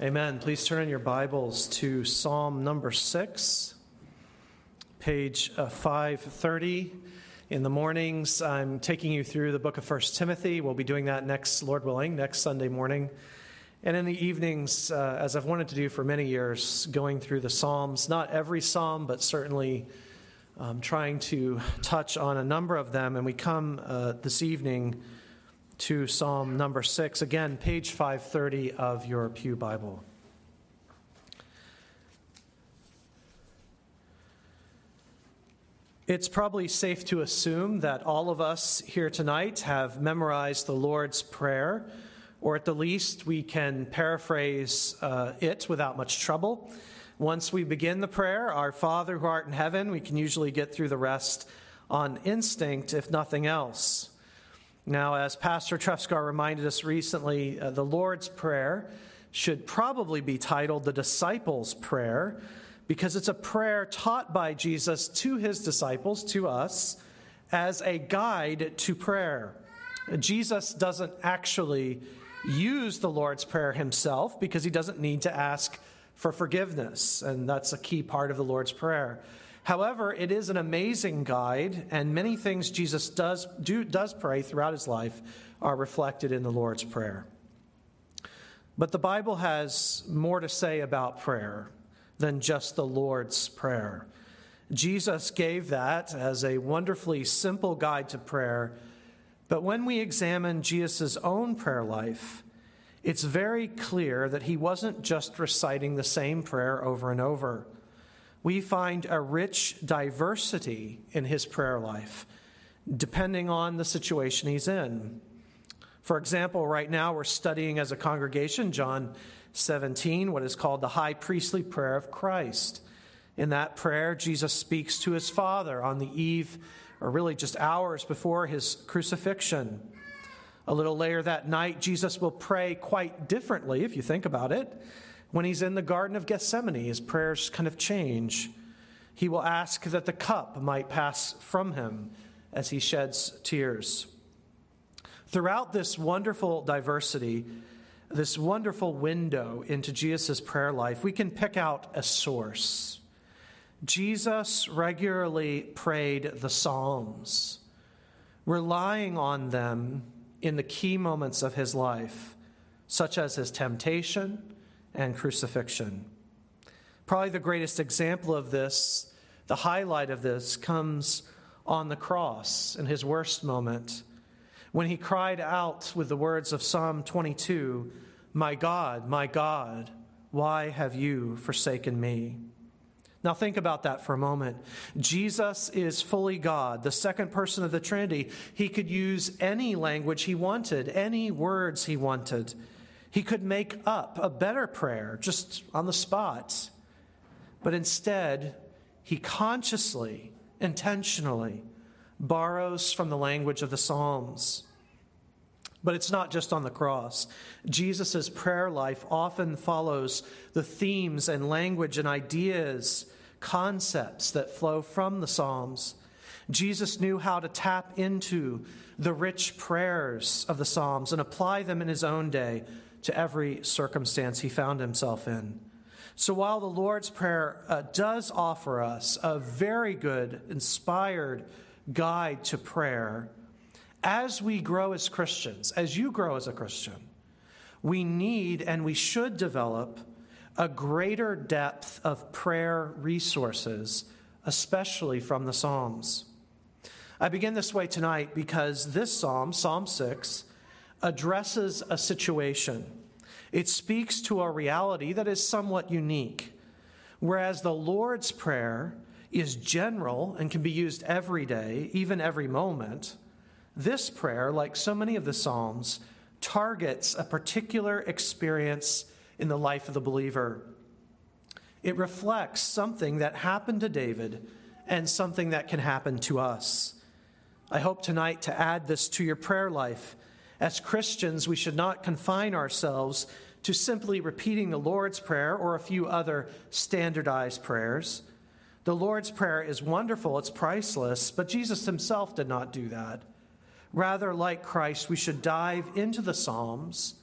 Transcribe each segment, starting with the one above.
Amen. Please turn in your Bibles to Psalm number 6, page uh, 530. In the mornings, I'm taking you through the book of 1 Timothy. We'll be doing that next, Lord willing, next Sunday morning. And in the evenings, uh, as I've wanted to do for many years, going through the Psalms, not every Psalm, but certainly um, trying to touch on a number of them. And we come uh, this evening to Psalm number 6, again, page 530 of your Pew Bible. It's probably safe to assume that all of us here tonight have memorized the Lord's Prayer, or at the least, we can paraphrase uh, it without much trouble. Once we begin the prayer, Our Father who art in heaven, we can usually get through the rest on instinct, if nothing else. Now, as Pastor Trefscar reminded us recently, uh, the Lord's Prayer should probably be titled the Disciples' Prayer because it's a prayer taught by Jesus to his disciples, to us, as a guide to prayer. Jesus doesn't actually use the Lord's Prayer himself because he doesn't need to ask for forgiveness, and that's a key part of the Lord's Prayer. However, it is an amazing guide, and many things Jesus does, do, does pray throughout his life are reflected in the Lord's Prayer. But the Bible has more to say about prayer than just the Lord's Prayer. Jesus gave that as a wonderfully simple guide to prayer. But when we examine Jesus' own prayer life, it's very clear that he wasn't just reciting the same prayer over and over we find a rich diversity in his prayer life, depending on the situation he's in. For example, right now we're studying as a congregation John 17, what is called the high priestly prayer of Christ. In that prayer, Jesus speaks to his Father on the eve, or really just hours before his crucifixion. A little later that night, Jesus will pray quite differently, if you think about it. When he's in the Garden of Gethsemane, his prayers kind of change. He will ask that the cup might pass from him as he sheds tears. Throughout this wonderful diversity, this wonderful window into Jesus' prayer life, we can pick out a source. Jesus regularly prayed the Psalms, relying on them in the key moments of his life, such as his temptation and crucifixion. Probably the greatest example of this, the highlight of this, comes on the cross in his worst moment when he cried out with the words of Psalm 22 My God, my God, why have you forsaken me? Now, think about that for a moment. Jesus is fully God, the second person of the Trinity. He could use any language he wanted, any words he wanted. He could make up a better prayer just on the spot. But instead, he consciously, intentionally borrows from the language of the Psalms. But it's not just on the cross. Jesus' prayer life often follows the themes and language and ideas, concepts that flow from the Psalms. Jesus knew how to tap into the rich prayers of the Psalms and apply them in his own day to every circumstance he found himself in. So while the Lord's Prayer uh, does offer us a very good, inspired guide to prayer, as we grow as Christians, as you grow as a Christian, we need and we should develop a greater depth of prayer resources, especially from the Psalms. I begin this way tonight because this psalm, Psalm 6, addresses a situation. It speaks to a reality that is somewhat unique. Whereas the Lord's Prayer is general and can be used every day, even every moment, this prayer, like so many of the Psalms, targets a particular experience in the life of the believer. It reflects something that happened to David and something that can happen to us. I hope tonight to add this to your prayer life as Christians, we should not confine ourselves to simply repeating the Lord's Prayer or a few other standardized prayers. The Lord's Prayer is wonderful, it's priceless, but Jesus himself did not do that. Rather, like Christ, we should dive into the Psalms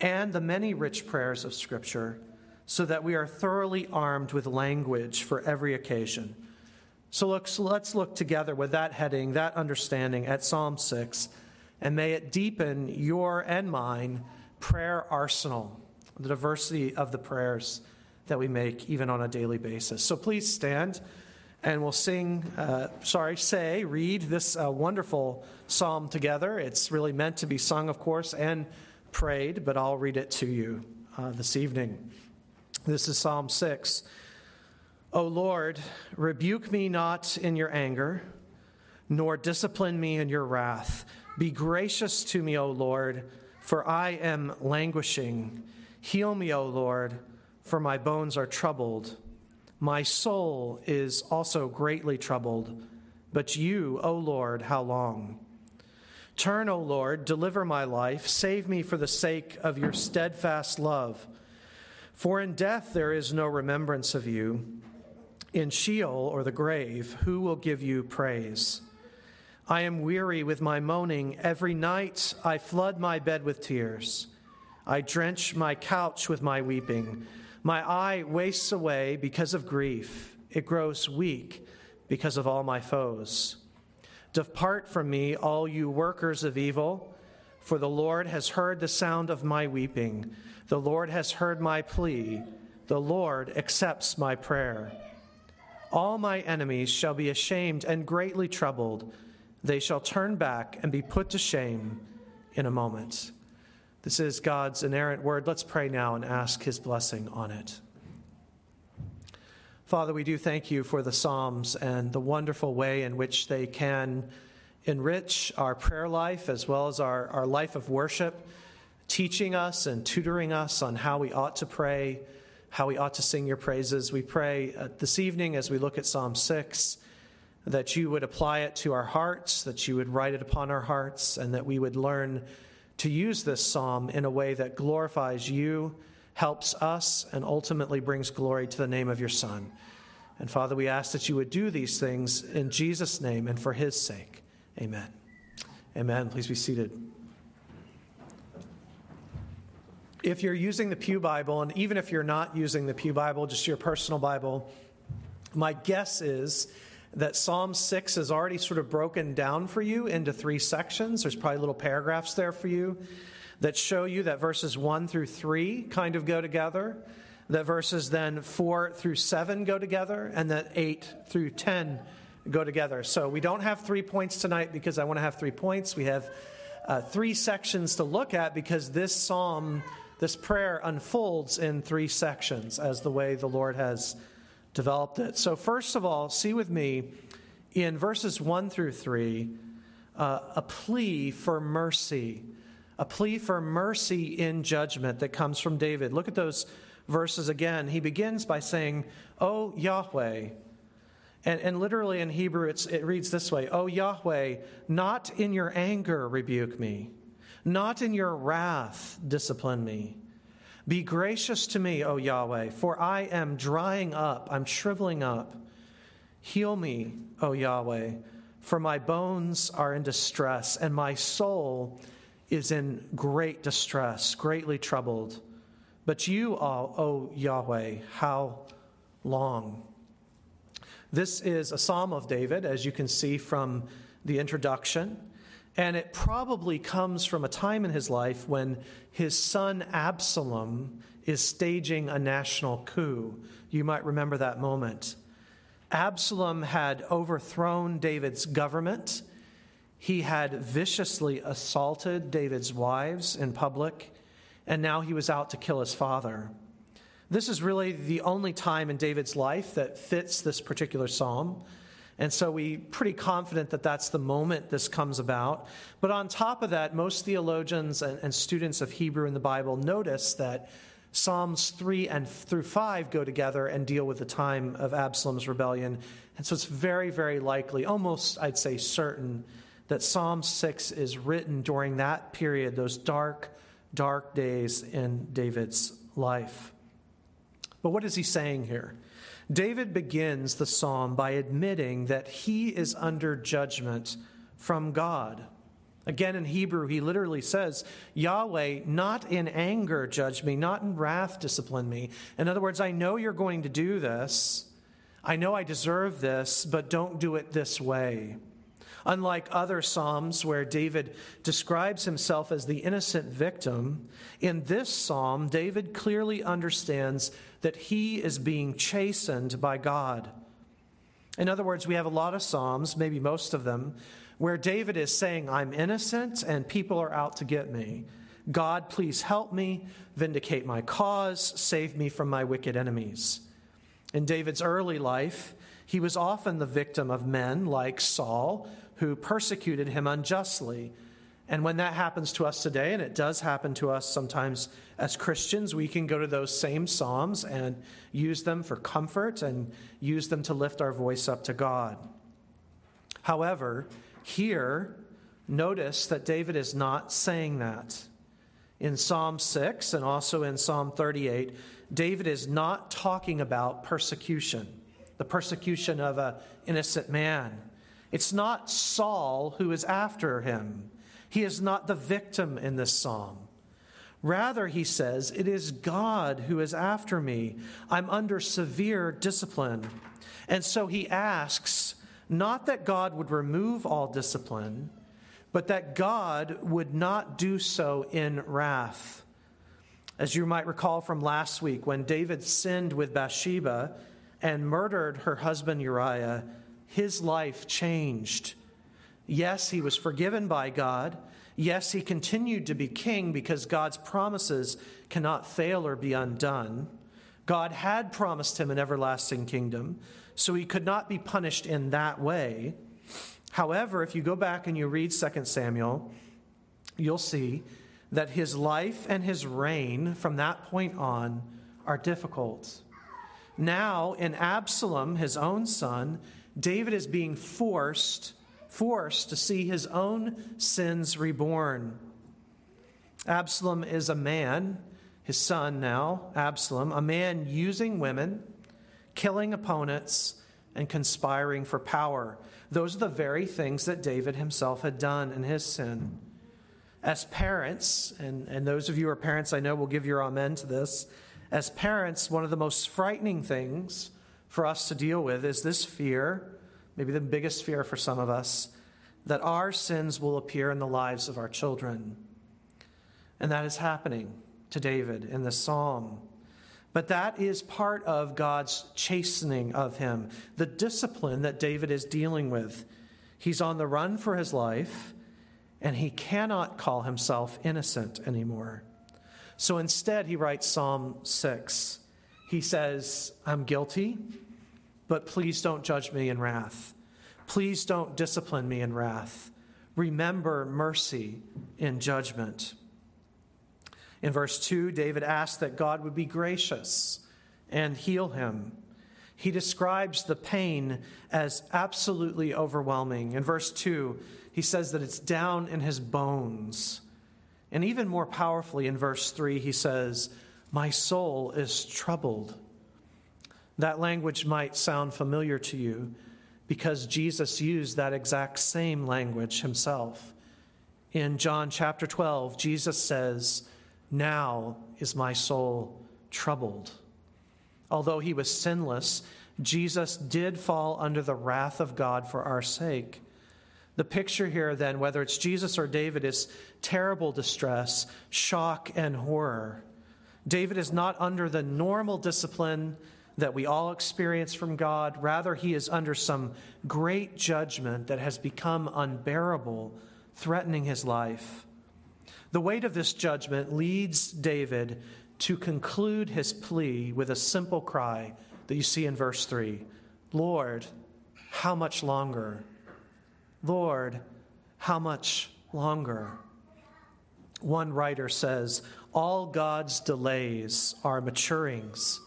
and the many rich prayers of Scripture, so that we are thoroughly armed with language for every occasion. So, look, so let's look together with that heading, that understanding at Psalm 6, and may it deepen your and mine prayer arsenal, the diversity of the prayers that we make even on a daily basis. So please stand and we'll sing, uh, sorry, say, read this uh, wonderful psalm together. It's really meant to be sung, of course, and prayed, but I'll read it to you uh, this evening. This is Psalm 6. O Lord, rebuke me not in your anger, nor discipline me in your wrath. Be gracious to me, O Lord, for I am languishing. Heal me, O Lord, for my bones are troubled. My soul is also greatly troubled. But you, O Lord, how long? Turn, O Lord, deliver my life, save me for the sake of your steadfast love. For in death there is no remembrance of you. In Sheol or the grave, who will give you praise? I am weary with my moaning. Every night I flood my bed with tears. I drench my couch with my weeping. My eye wastes away because of grief. It grows weak because of all my foes. Depart from me, all you workers of evil, for the Lord has heard the sound of my weeping. The Lord has heard my plea. The Lord accepts my prayer. All my enemies shall be ashamed and greatly troubled. They shall turn back and be put to shame in a moment. This is God's inerrant word. Let's pray now and ask his blessing on it. Father, we do thank you for the Psalms and the wonderful way in which they can enrich our prayer life as well as our, our life of worship, teaching us and tutoring us on how we ought to pray, how we ought to sing your praises. We pray uh, this evening as we look at Psalm 6 that you would apply it to our hearts, that you would write it upon our hearts, and that we would learn to use this psalm in a way that glorifies you, helps us, and ultimately brings glory to the name of your Son. And Father, we ask that you would do these things in Jesus' name and for his sake. Amen. Amen. Please be seated. If you're using the Pew Bible, and even if you're not using the Pew Bible, just your personal Bible, my guess is that Psalm 6 is already sort of broken down for you into three sections. There's probably little paragraphs there for you that show you that verses 1 through 3 kind of go together, that verses then 4 through 7 go together, and that 8 through 10 go together. So we don't have three points tonight because I want to have three points. We have uh, three sections to look at because this psalm, this prayer unfolds in three sections as the way the Lord has developed it. So, first of all, see with me in verses 1 through 3 uh, a plea for mercy, a plea for mercy in judgment that comes from David. Look at those verses again. He begins by saying, Oh Yahweh. And, and literally in Hebrew, it reads this way Oh Yahweh, not in your anger rebuke me, not in your wrath discipline me. Be gracious to me, O Yahweh, for I am drying up, I'm shriveling up. Heal me, O Yahweh, for my bones are in distress, and my soul is in great distress, greatly troubled. But you, O Yahweh, how long? This is a psalm of David, as you can see from the introduction. And it probably comes from a time in his life when his son Absalom is staging a national coup. You might remember that moment. Absalom had overthrown David's government. He had viciously assaulted David's wives in public, and now he was out to kill his father. This is really the only time in David's life that fits this particular psalm. And so we're pretty confident that that's the moment this comes about. But on top of that, most theologians and, and students of Hebrew in the Bible notice that Psalms 3 and through 5 go together and deal with the time of Absalom's rebellion. And so it's very, very likely, almost I'd say certain, that Psalm 6 is written during that period, those dark, dark days in David's life. But what is he saying here? David begins the psalm by admitting that he is under judgment from God. Again, in Hebrew, he literally says, Yahweh, not in anger judge me, not in wrath discipline me. In other words, I know you're going to do this. I know I deserve this, but don't do it this way. Unlike other Psalms where David describes himself as the innocent victim, in this Psalm, David clearly understands that he is being chastened by God. In other words, we have a lot of Psalms, maybe most of them, where David is saying, I'm innocent and people are out to get me. God, please help me, vindicate my cause, save me from my wicked enemies. In David's early life, he was often the victim of men like Saul, who persecuted him unjustly. And when that happens to us today, and it does happen to us sometimes as Christians, we can go to those same Psalms and use them for comfort and use them to lift our voice up to God. However, here, notice that David is not saying that. In Psalm 6 and also in Psalm 38, David is not talking about persecution, the persecution of an innocent man. It's not Saul who is after him. He is not the victim in this psalm. Rather, he says, it is God who is after me. I'm under severe discipline. And so he asks, not that God would remove all discipline, but that God would not do so in wrath. As you might recall from last week, when David sinned with Bathsheba and murdered her husband Uriah, his life changed. Yes, he was forgiven by God. Yes, he continued to be king because God's promises cannot fail or be undone. God had promised him an everlasting kingdom so he could not be punished in that way. However, if you go back and you read 2 Samuel, you'll see that his life and his reign from that point on are difficult. Now, in Absalom, his own son, David is being forced forced to see his own sins reborn. Absalom is a man, his son now, Absalom, a man using women killing opponents, and conspiring for power. Those are the very things that David himself had done in his sin. As parents, and, and those of you who are parents, I know will give your amen to this. As parents, one of the most frightening things for us to deal with is this fear, maybe the biggest fear for some of us, that our sins will appear in the lives of our children. And that is happening to David in this psalm. But that is part of God's chastening of him, the discipline that David is dealing with. He's on the run for his life, and he cannot call himself innocent anymore. So instead, he writes Psalm 6. He says, I'm guilty, but please don't judge me in wrath. Please don't discipline me in wrath. Remember mercy in judgment. In verse 2, David asks that God would be gracious and heal him. He describes the pain as absolutely overwhelming. In verse 2, he says that it's down in his bones. And even more powerfully, in verse 3, he says, My soul is troubled. That language might sound familiar to you because Jesus used that exact same language himself. In John chapter 12, Jesus says, now is my soul troubled. Although he was sinless, Jesus did fall under the wrath of God for our sake. The picture here, then, whether it's Jesus or David, is terrible distress, shock, and horror. David is not under the normal discipline that we all experience from God. Rather, he is under some great judgment that has become unbearable, threatening his life. The weight of this judgment leads David to conclude his plea with a simple cry that you see in verse 3 Lord, how much longer? Lord, how much longer? One writer says, All God's delays are maturings.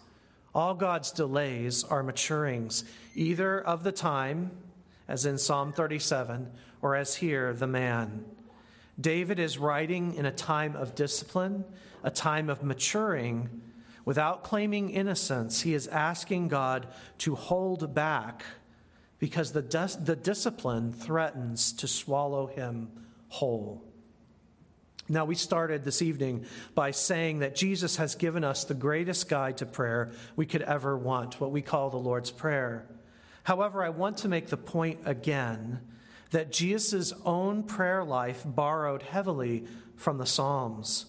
All God's delays are maturings, either of the time, as in Psalm 37, or as here, the man. David is writing in a time of discipline, a time of maturing. Without claiming innocence, he is asking God to hold back because the, the discipline threatens to swallow him whole. Now, we started this evening by saying that Jesus has given us the greatest guide to prayer we could ever want, what we call the Lord's Prayer. However, I want to make the point again that Jesus' own prayer life borrowed heavily from the Psalms.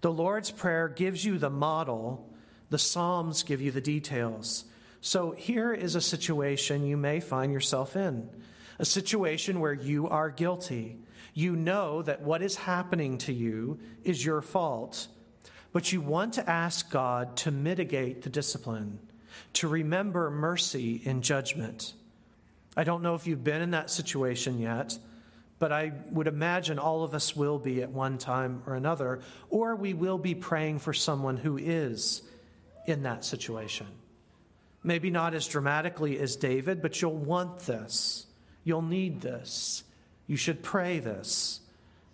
The Lord's Prayer gives you the model, the Psalms give you the details. So here is a situation you may find yourself in a situation where you are guilty. You know that what is happening to you is your fault, but you want to ask God to mitigate the discipline, to remember mercy in judgment. I don't know if you've been in that situation yet, but I would imagine all of us will be at one time or another, or we will be praying for someone who is in that situation. Maybe not as dramatically as David, but you'll want this. You'll need this. You should pray this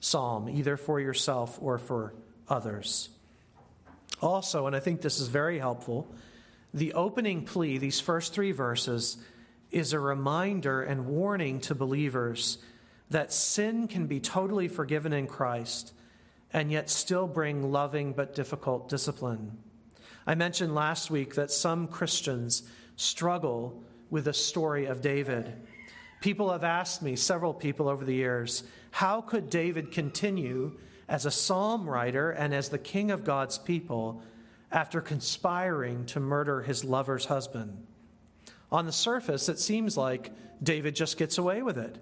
psalm, either for yourself or for others. Also, and I think this is very helpful, the opening plea, these first three verses, is a reminder and warning to believers that sin can be totally forgiven in Christ and yet still bring loving but difficult discipline. I mentioned last week that some Christians struggle with the story of David. People have asked me, several people over the years, how could David continue as a psalm writer and as the king of God's people after conspiring to murder his lover's husband? On the surface, it seems like David just gets away with it.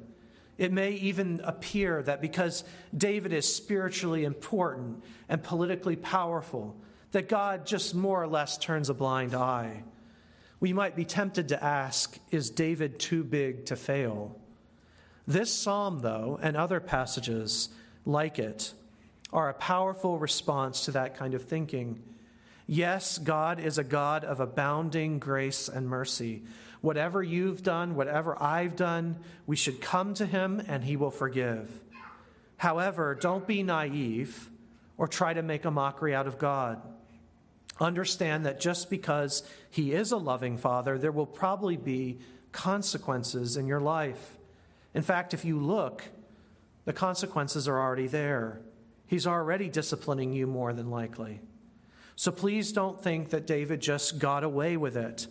It may even appear that because David is spiritually important and politically powerful, that God just more or less turns a blind eye. We might be tempted to ask Is David too big to fail? This psalm, though, and other passages like it, are a powerful response to that kind of thinking. Yes, God is a God of abounding grace and mercy. Whatever you've done, whatever I've done, we should come to Him and He will forgive. However, don't be naive or try to make a mockery out of God. Understand that just because He is a loving Father, there will probably be consequences in your life. In fact, if you look, the consequences are already there. He's already disciplining you more than likely. So please don't think that David just got away with it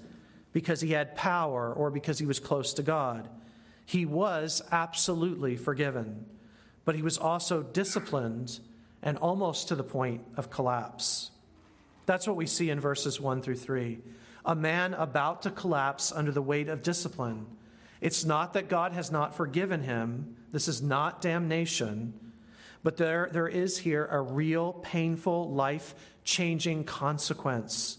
because he had power or because he was close to God. He was absolutely forgiven, but he was also disciplined and almost to the point of collapse. That's what we see in verses 1 through 3. A man about to collapse under the weight of discipline. It's not that God has not forgiven him, this is not damnation, but there, there is here a real, painful, life changing consequence.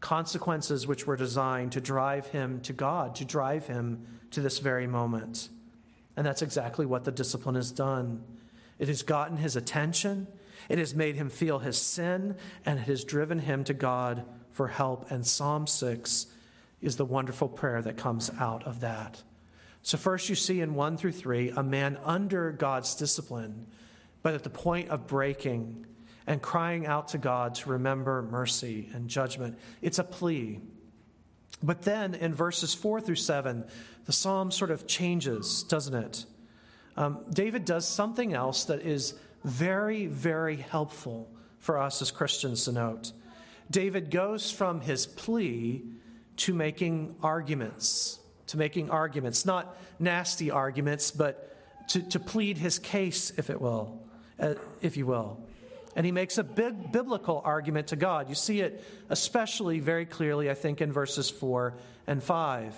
Consequences which were designed to drive him to God, to drive him to this very moment. And that's exactly what the discipline has done. It has gotten his attention, it has made him feel his sin, and it has driven him to God for help. And Psalm 6 is the wonderful prayer that comes out of that. So, first, you see in 1 through 3 a man under God's discipline, but at the point of breaking and crying out to God to remember mercy and judgment. It's a plea. But then in verses 4 through 7, the psalm sort of changes, doesn't it? Um, David does something else that is very, very helpful for us as Christians to note. David goes from his plea to making arguments, to making arguments, not nasty arguments, but to, to plead his case, if it will, uh, if you will. And he makes a big biblical argument to God. You see it especially very clearly, I think, in verses 4 and 5.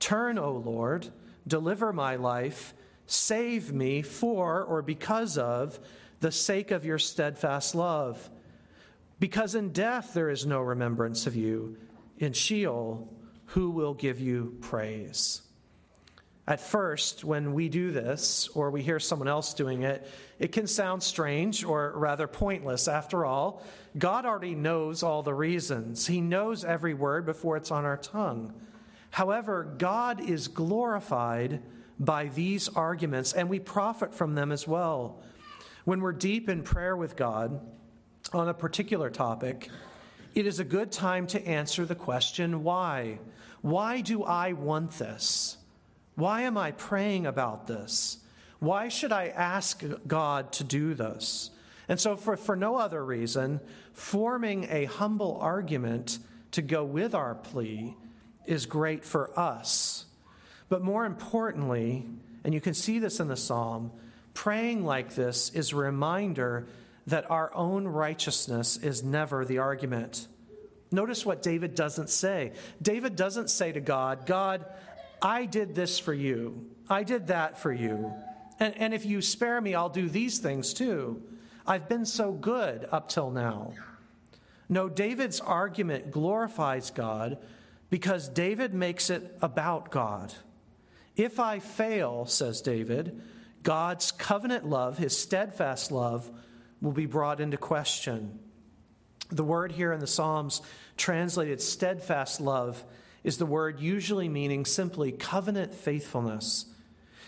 Turn, O Lord, deliver my life Save me for or because of the sake of your steadfast love. Because in death there is no remembrance of you. In Sheol, who will give you praise? At first, when we do this, or we hear someone else doing it, it can sound strange or rather pointless. After all, God already knows all the reasons, He knows every word before it's on our tongue. However, God is glorified by these arguments, and we profit from them as well. When we're deep in prayer with God on a particular topic, it is a good time to answer the question why? Why do I want this? Why am I praying about this? Why should I ask God to do this? And so, for, for no other reason, forming a humble argument to go with our plea is great for us. But more importantly, and you can see this in the psalm, praying like this is a reminder that our own righteousness is never the argument. Notice what David doesn't say. David doesn't say to God, God, I did this for you, I did that for you. And, and if you spare me, I'll do these things too. I've been so good up till now. No, David's argument glorifies God because David makes it about God. If I fail, says David, God's covenant love, his steadfast love, will be brought into question. The word here in the Psalms, translated steadfast love, is the word usually meaning simply covenant faithfulness.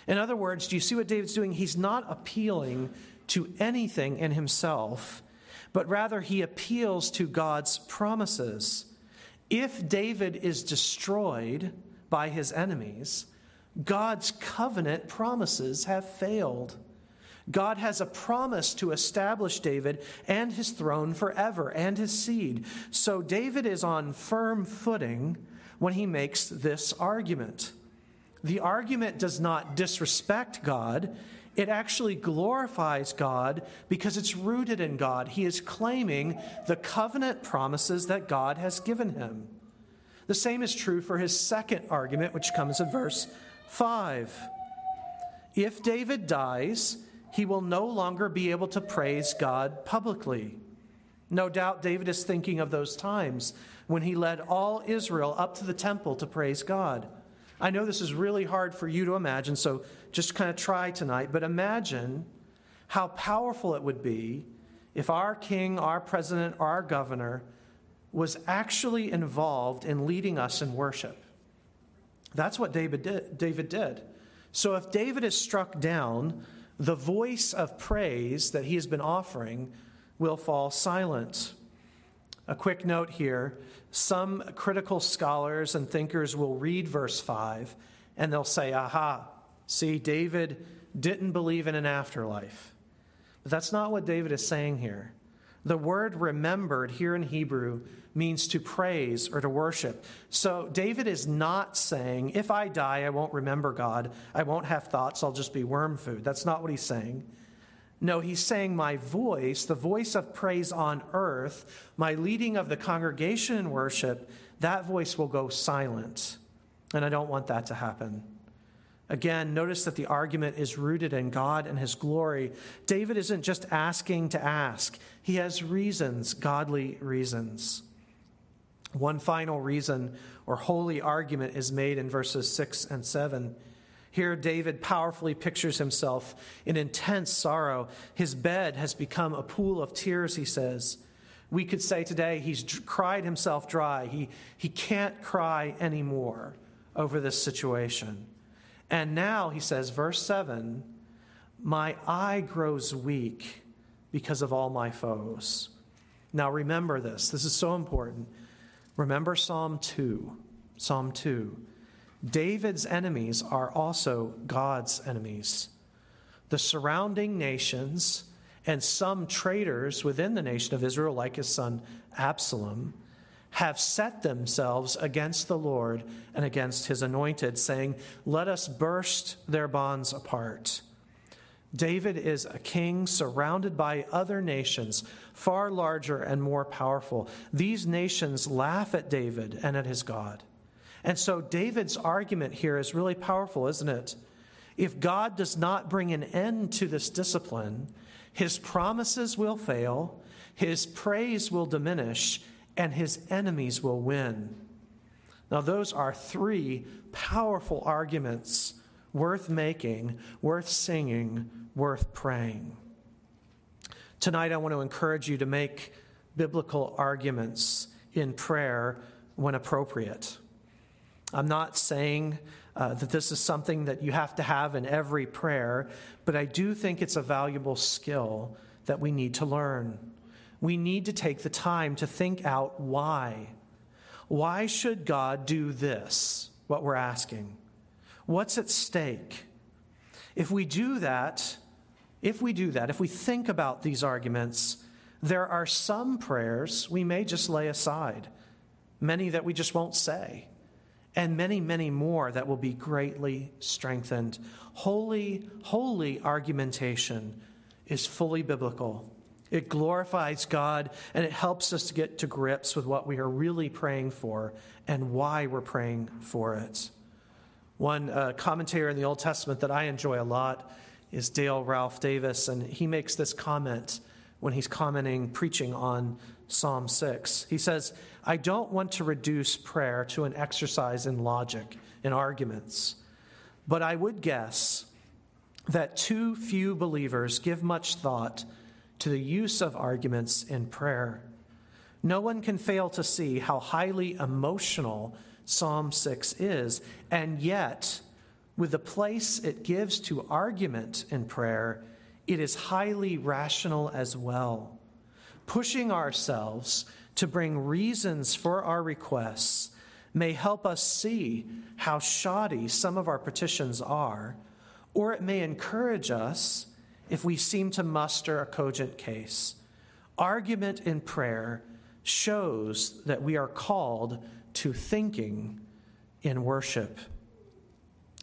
In other words, do you see what David's doing? He's not appealing to anything in himself, but rather he appeals to God's promises. If David is destroyed by his enemies, God's covenant promises have failed. God has a promise to establish David and his throne forever and his seed. So David is on firm footing when he makes this argument. The argument does not disrespect God, it actually glorifies God because it's rooted in God. He is claiming the covenant promises that God has given him. The same is true for his second argument, which comes in verse 5. If David dies, he will no longer be able to praise God publicly. No doubt David is thinking of those times when he led all Israel up to the temple to praise God. I know this is really hard for you to imagine, so just kind of try tonight, but imagine how powerful it would be if our king, our president, our governor was actually involved in leading us in worship. That's what David did. David did. So if David is struck down, the voice of praise that he has been offering will fall silent. A quick note here some critical scholars and thinkers will read verse 5 and they'll say, aha, see, David didn't believe in an afterlife. But that's not what David is saying here. The word remembered here in Hebrew means to praise or to worship. So David is not saying, if I die, I won't remember God. I won't have thoughts. I'll just be worm food. That's not what he's saying. No, he's saying, my voice, the voice of praise on earth, my leading of the congregation in worship, that voice will go silent. And I don't want that to happen. Again, notice that the argument is rooted in God and his glory. David isn't just asking to ask, he has reasons, godly reasons. One final reason or holy argument is made in verses 6 and 7. Here, David powerfully pictures himself in intense sorrow. His bed has become a pool of tears, he says. We could say today he's cried himself dry. He, he can't cry anymore over this situation. And now, he says, verse 7 My eye grows weak because of all my foes. Now, remember this. This is so important. Remember Psalm 2. Psalm 2. David's enemies are also God's enemies. The surrounding nations and some traitors within the nation of Israel, like his son Absalom, have set themselves against the Lord and against his anointed, saying, Let us burst their bonds apart. David is a king surrounded by other nations, far larger and more powerful. These nations laugh at David and at his God. And so David's argument here is really powerful, isn't it? If God does not bring an end to this discipline, his promises will fail, his praise will diminish, and his enemies will win. Now, those are three powerful arguments worth making, worth singing, worth praying. Tonight, I want to encourage you to make biblical arguments in prayer when appropriate. I'm not saying uh, that this is something that you have to have in every prayer, but I do think it's a valuable skill that we need to learn we need to take the time to think out why. Why should God do this, what we're asking? What's at stake? If we do that, if we do that, if we think about these arguments, there are some prayers we may just lay aside, many that we just won't say, and many, many more that will be greatly strengthened. Holy, holy argumentation is fully biblical. It glorifies God and it helps us to get to grips with what we are really praying for and why we're praying for it. One uh, commentator in the Old Testament that I enjoy a lot is Dale Ralph Davis, and he makes this comment when he's commenting, preaching on Psalm 6. He says, I don't want to reduce prayer to an exercise in logic, in arguments, but I would guess that too few believers give much thought to the use of arguments in prayer. No one can fail to see how highly emotional Psalm 6 is, and yet, with the place it gives to argument in prayer, it is highly rational as well. Pushing ourselves to bring reasons for our requests may help us see how shoddy some of our petitions are, or it may encourage us if we seem to muster a cogent case. Argument in prayer shows that we are called to thinking in worship.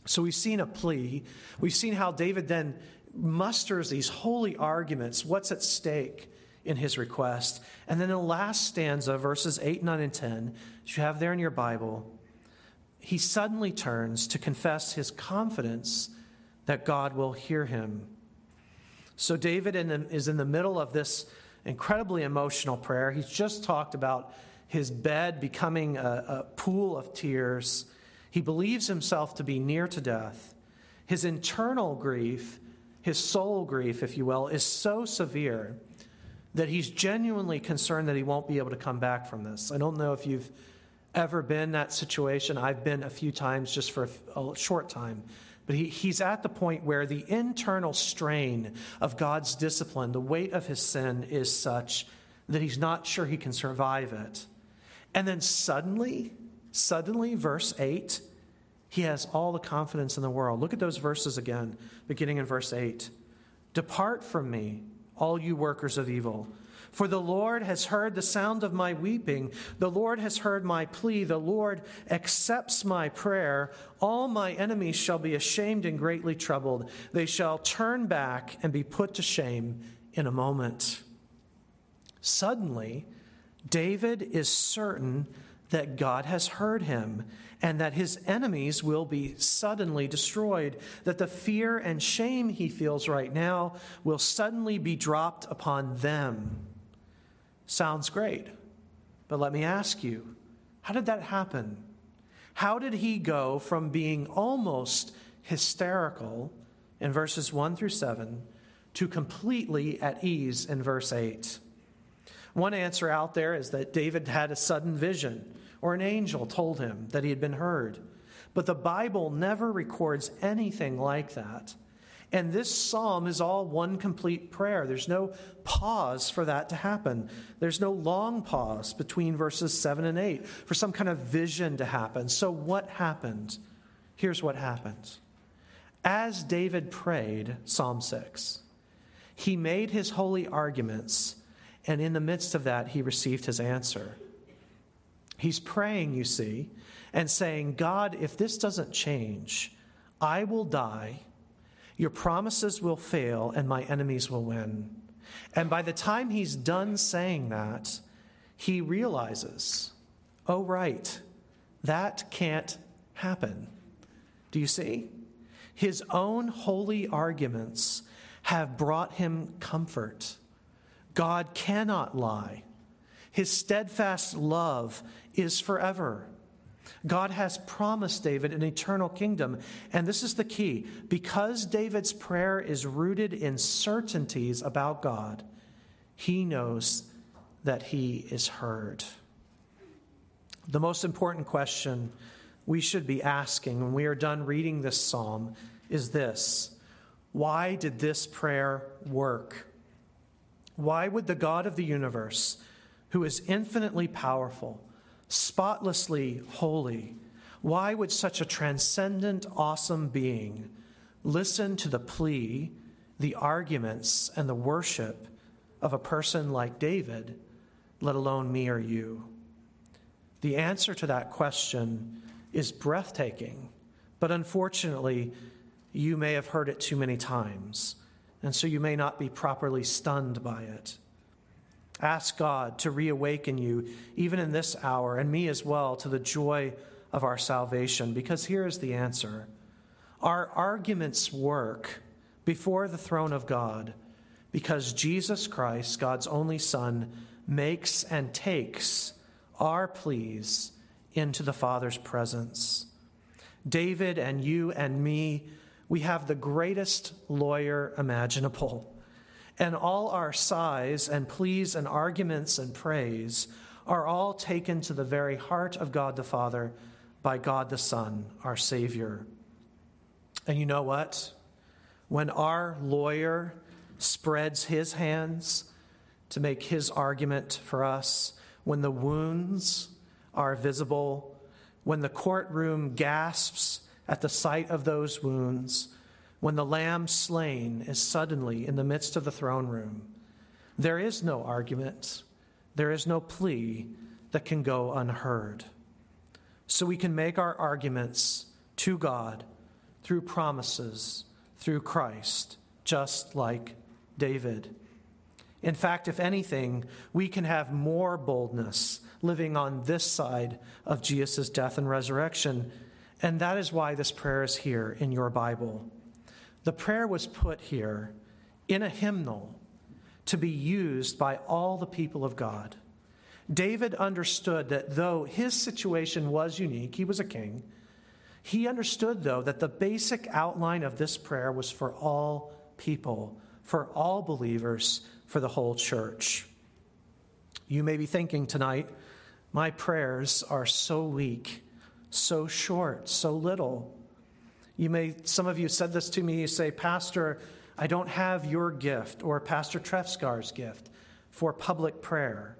So we've seen a plea. We've seen how David then musters these holy arguments, what's at stake in his request. And then the last stanza, verses 8, 9, and 10, which you have there in your Bible, he suddenly turns to confess his confidence that God will hear him. So David is in the middle of this incredibly emotional prayer. He's just talked about his bed becoming a, a pool of tears. He believes himself to be near to death. His internal grief, his soul grief, if you will, is so severe that he's genuinely concerned that he won't be able to come back from this. I don't know if you've ever been that situation. I've been a few times just for a, a short time. But he, he's at the point where the internal strain of God's discipline, the weight of his sin, is such that he's not sure he can survive it. And then suddenly, suddenly, verse 8, he has all the confidence in the world. Look at those verses again, beginning in verse 8. Depart from me, all you workers of evil. For the Lord has heard the sound of my weeping. The Lord has heard my plea. The Lord accepts my prayer. All my enemies shall be ashamed and greatly troubled. They shall turn back and be put to shame in a moment. Suddenly, David is certain that God has heard him and that his enemies will be suddenly destroyed, that the fear and shame he feels right now will suddenly be dropped upon them. Sounds great. But let me ask you how did that happen? How did he go from being almost hysterical in verses 1 through 7 to completely at ease in verse 8? One answer out there is that David had a sudden vision, or an angel told him that he had been heard. But the Bible never records anything like that. And this psalm is all one complete prayer. There's no pause for that to happen. There's no long pause between verses 7 and 8 for some kind of vision to happen. So, what happened? Here's what happened. As David prayed, Psalm 6, he made his holy arguments, and in the midst of that, he received his answer. He's praying, you see, and saying, God, if this doesn't change, I will die your promises will fail, and my enemies will win. And by the time he's done saying that, he realizes, oh, right, that can't happen. Do you see? His own holy arguments have brought him comfort. God cannot lie. His steadfast love is forever. God has promised David an eternal kingdom. And this is the key because David's prayer is rooted in certainties about God, he knows that he is heard. The most important question we should be asking when we are done reading this psalm is this Why did this prayer work? Why would the God of the universe, who is infinitely powerful, spotlessly holy, why would such a transcendent, awesome being listen to the plea, the arguments, and the worship of a person like David, let alone me or you? The answer to that question is breathtaking, but unfortunately, you may have heard it too many times, and so you may not be properly stunned by it. Ask God to reawaken you, even in this hour, and me as well, to the joy of our salvation, because here is the answer. Our arguments work before the throne of God because Jesus Christ, God's only Son, makes and takes our pleas into the Father's presence. David and you and me, we have the greatest lawyer imaginable. And all our sighs and pleas and arguments and praise are all taken to the very heart of God the Father by God the Son, our Savior. And you know what? When our lawyer spreads his hands to make his argument for us, when the wounds are visible, when the courtroom gasps at the sight of those wounds, when the lamb slain is suddenly in the midst of the throne room, there is no argument, there is no plea that can go unheard. So we can make our arguments to God through promises, through Christ, just like David. In fact, if anything, we can have more boldness living on this side of Jesus' death and resurrection. And that is why this prayer is here in your Bible. The prayer was put here in a hymnal to be used by all the people of God. David understood that though his situation was unique, he was a king, he understood, though, that the basic outline of this prayer was for all people, for all believers, for the whole church. You may be thinking tonight, my prayers are so weak, so short, so little. You may, some of you said this to me, you say, Pastor, I don't have your gift or Pastor Trefskar's gift for public prayer.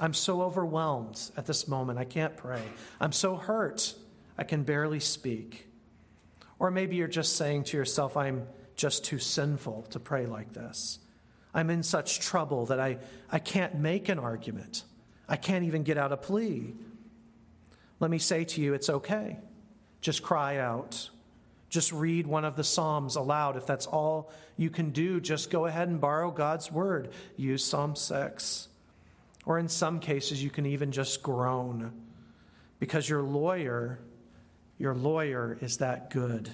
I'm so overwhelmed at this moment, I can't pray. I'm so hurt, I can barely speak. Or maybe you're just saying to yourself, I'm just too sinful to pray like this. I'm in such trouble that I, I can't make an argument. I can't even get out a plea. Let me say to you, it's okay. Just cry out. Just read one of the Psalms aloud. If that's all you can do, just go ahead and borrow God's word. Use Psalm 6. Or in some cases, you can even just groan because your lawyer, your lawyer is that good.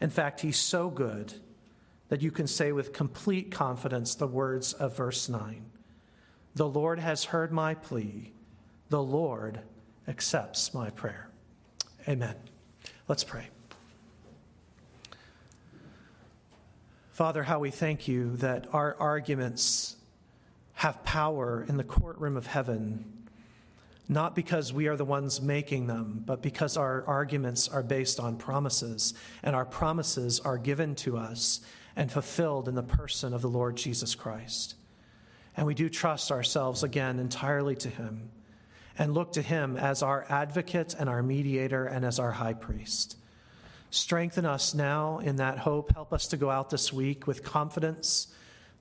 In fact, he's so good that you can say with complete confidence the words of verse 9 The Lord has heard my plea, the Lord accepts my prayer. Amen. Let's pray. Father, how we thank you that our arguments have power in the courtroom of heaven, not because we are the ones making them, but because our arguments are based on promises, and our promises are given to us and fulfilled in the person of the Lord Jesus Christ. And we do trust ourselves again entirely to Him and look to Him as our advocate and our mediator and as our high priest. Strengthen us now in that hope. Help us to go out this week with confidence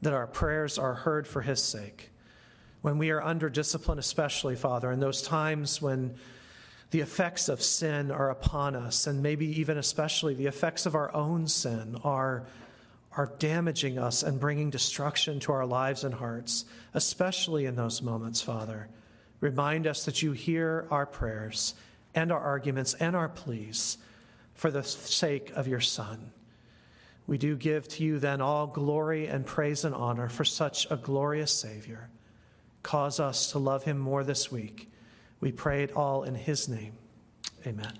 that our prayers are heard for His sake. When we are under discipline, especially, Father, in those times when the effects of sin are upon us, and maybe even especially the effects of our own sin are, are damaging us and bringing destruction to our lives and hearts, especially in those moments, Father. Remind us that you hear our prayers and our arguments and our pleas for the sake of your Son. We do give to you then all glory and praise and honor for such a glorious Savior. Cause us to love him more this week. We pray it all in his name. Amen.